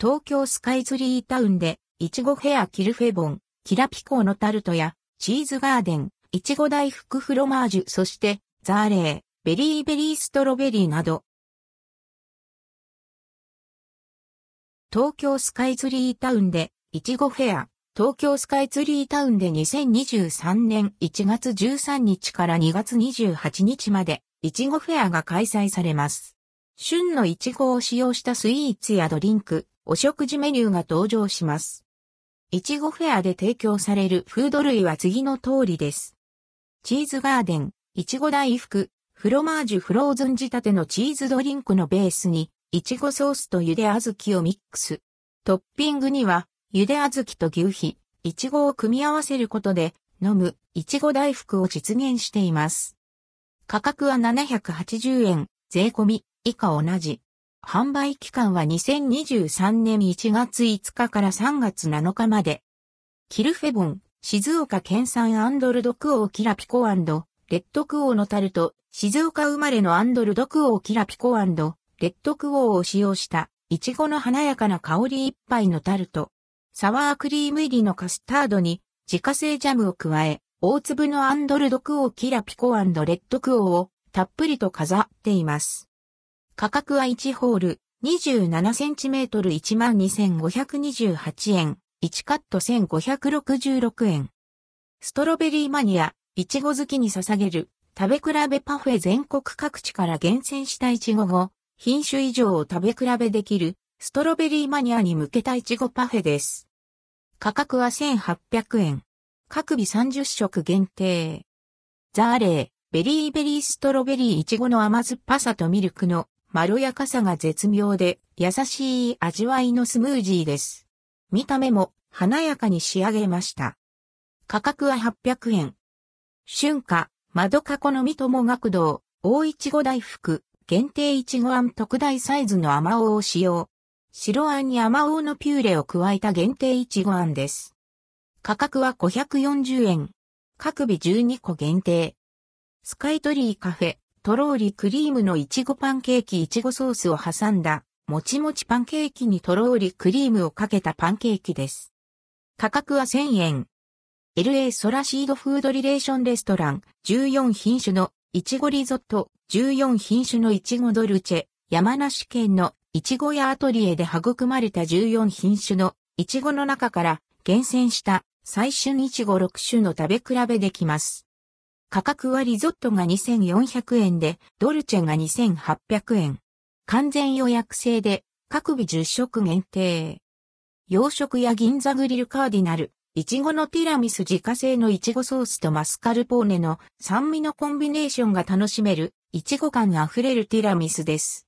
東京スカイツリータウンで、いちごフェアキルフェボン、きらぴ香のタルトや、チーズガーデン、いちご大福フロマージュ、そして、 THE ALLEY、ベリーベリーストロベリーなど。東京スカイツリータウンで、いちごフェア、東京スカイツリータウンで2023年1月13日から2月28日まで、いちごフェアが開催されます。旬のいちごを使用したスイーツやドリンク、お食事メニューが登場します。いちごフェアで提供されるフード類は次の通りです。チーズガーデン、いちご大福、フロマージュフローズン仕立てのチーズドリンクのベースに、いちごソースとゆで小豆をミックス。トッピングには、ゆで小豆と牛皮、いちごを組み合わせることで、飲む、いちご大福を実現しています。価格は780円、税込み、以下同じ。販売期間は2023年1月5日から3月7日まで。キルフェボン、静岡県産アンドルドクオーキラピコレッドクオーのタルト、静岡生まれのアンドルドクオーキラピコレッドクオーを使用した、いちごの華やかな香り一杯のタルト。サワークリーム入りのカスタードに自家製ジャムを加え、大粒のアンドルドクオーキラピコレッドクオーをたっぷりと飾っています。価格は1ホール 27cm 12,528円、1カット1566円。ストロベリーマニア、いちご好きに捧げる食べ比べパフェ全国各地から厳選したいちごを品種以上を食べ比べできるストロベリーマニアに向けたいちごパフェです。価格は1800円。各日30食限定。ザーレー、ベリーベリーストロベリーいちごの甘酸っぱさとミルクのまろやかさが絶妙で優しい味わいのスムージーです。見た目も華やかに仕上げました。価格は800円。春夏、窓かこのみとも学童、大いちご大福、限定いちごあん特大サイズの甘おを使用。白あんに甘おのピューレを加えた限定いちごあんです。価格は540円。各日12個限定。スカイトリーカフェ、とろーりクリームのいちごパンケーキいちごソースを挟んだ、もちもちパンケーキにとろーりクリームをかけたパンケーキです。価格は1000円。LA ソラシードフードリレーションレストラン14品種のいちごリゾット14品種のいちごドルチェ山梨県のいちごやアトリエで育まれた14品種のいちごの中から厳選した最旬いちご6種の食べ比べできます。価格はリゾットが2400円で、ドルチェが2800円。完全予約制で、各日10食限定。洋食や銀座グリルカーディナル、いちごのティラミス自家製のいちごソースとマスカルポーネの酸味のコンビネーションが楽しめる、いちご感あふれるティラミスです。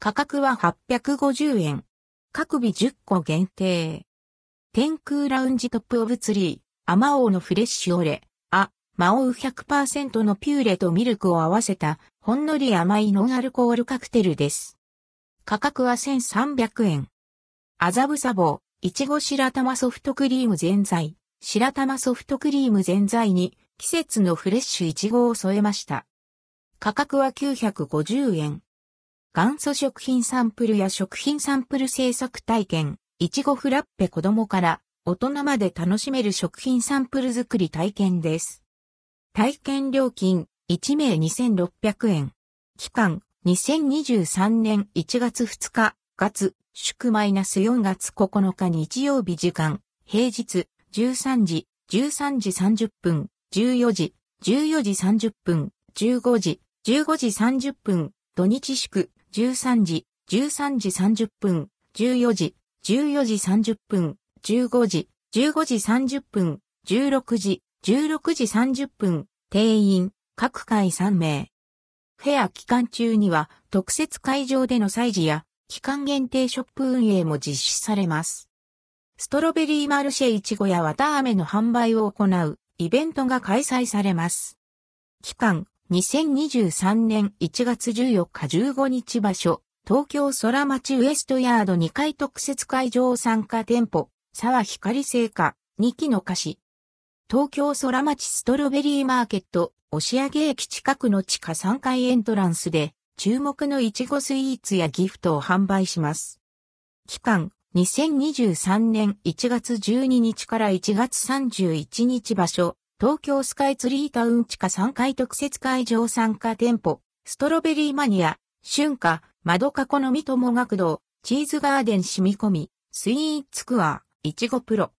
価格は850円。各日10個限定。天空ラウンジトップオブツリー、アマオのフレッシュオレ、マオウ100%のピューレとミルクを合わせた、ほんのり甘いノンアルコールカクテルです。価格は1300円。麻布サボ、いちご白玉ソフトクリーム全材、白玉ソフトクリーム全材に、季節のフレッシュいちごを添えました。価格は950円。元祖食品サンプルや食品サンプル製作体験、いちごフラッペ子供から大人まで楽しめる食品サンプル作り体験です。体験料金1名2600円。期間2023年1月2日、月、祝マイナス4月9日日曜日時間、平日13時、13時30分、14時、14時30分、15時、15時30分、土日祝13時、13時30分、14時、14時30分、15時、15時30分、16時、16時30分、定員、各回3名。フェア期間中には特設会場での催事や期間限定ショップ運営も実施されます。ストロベリーマルシェイチゴや綿飴の販売を行うイベントが開催されます。期間、2023年1月14日15日場所、東京空町ウエストヤード2階特設会場参加店舗、沢光製菓、2期の歌詞。東京空町ストロベリーマーケット、押上駅近くの地下3階エントランスで、注目のいちごスイーツやギフトを販売します。期間、2023年1月12日から1月31日場所、東京スカイツリータウン地下3階特設会場参加店舗、ストロベリーマニア、春夏、窓かこのみとも学童、チーズガーデン染み込み、スイーツクアー、いちごプロ。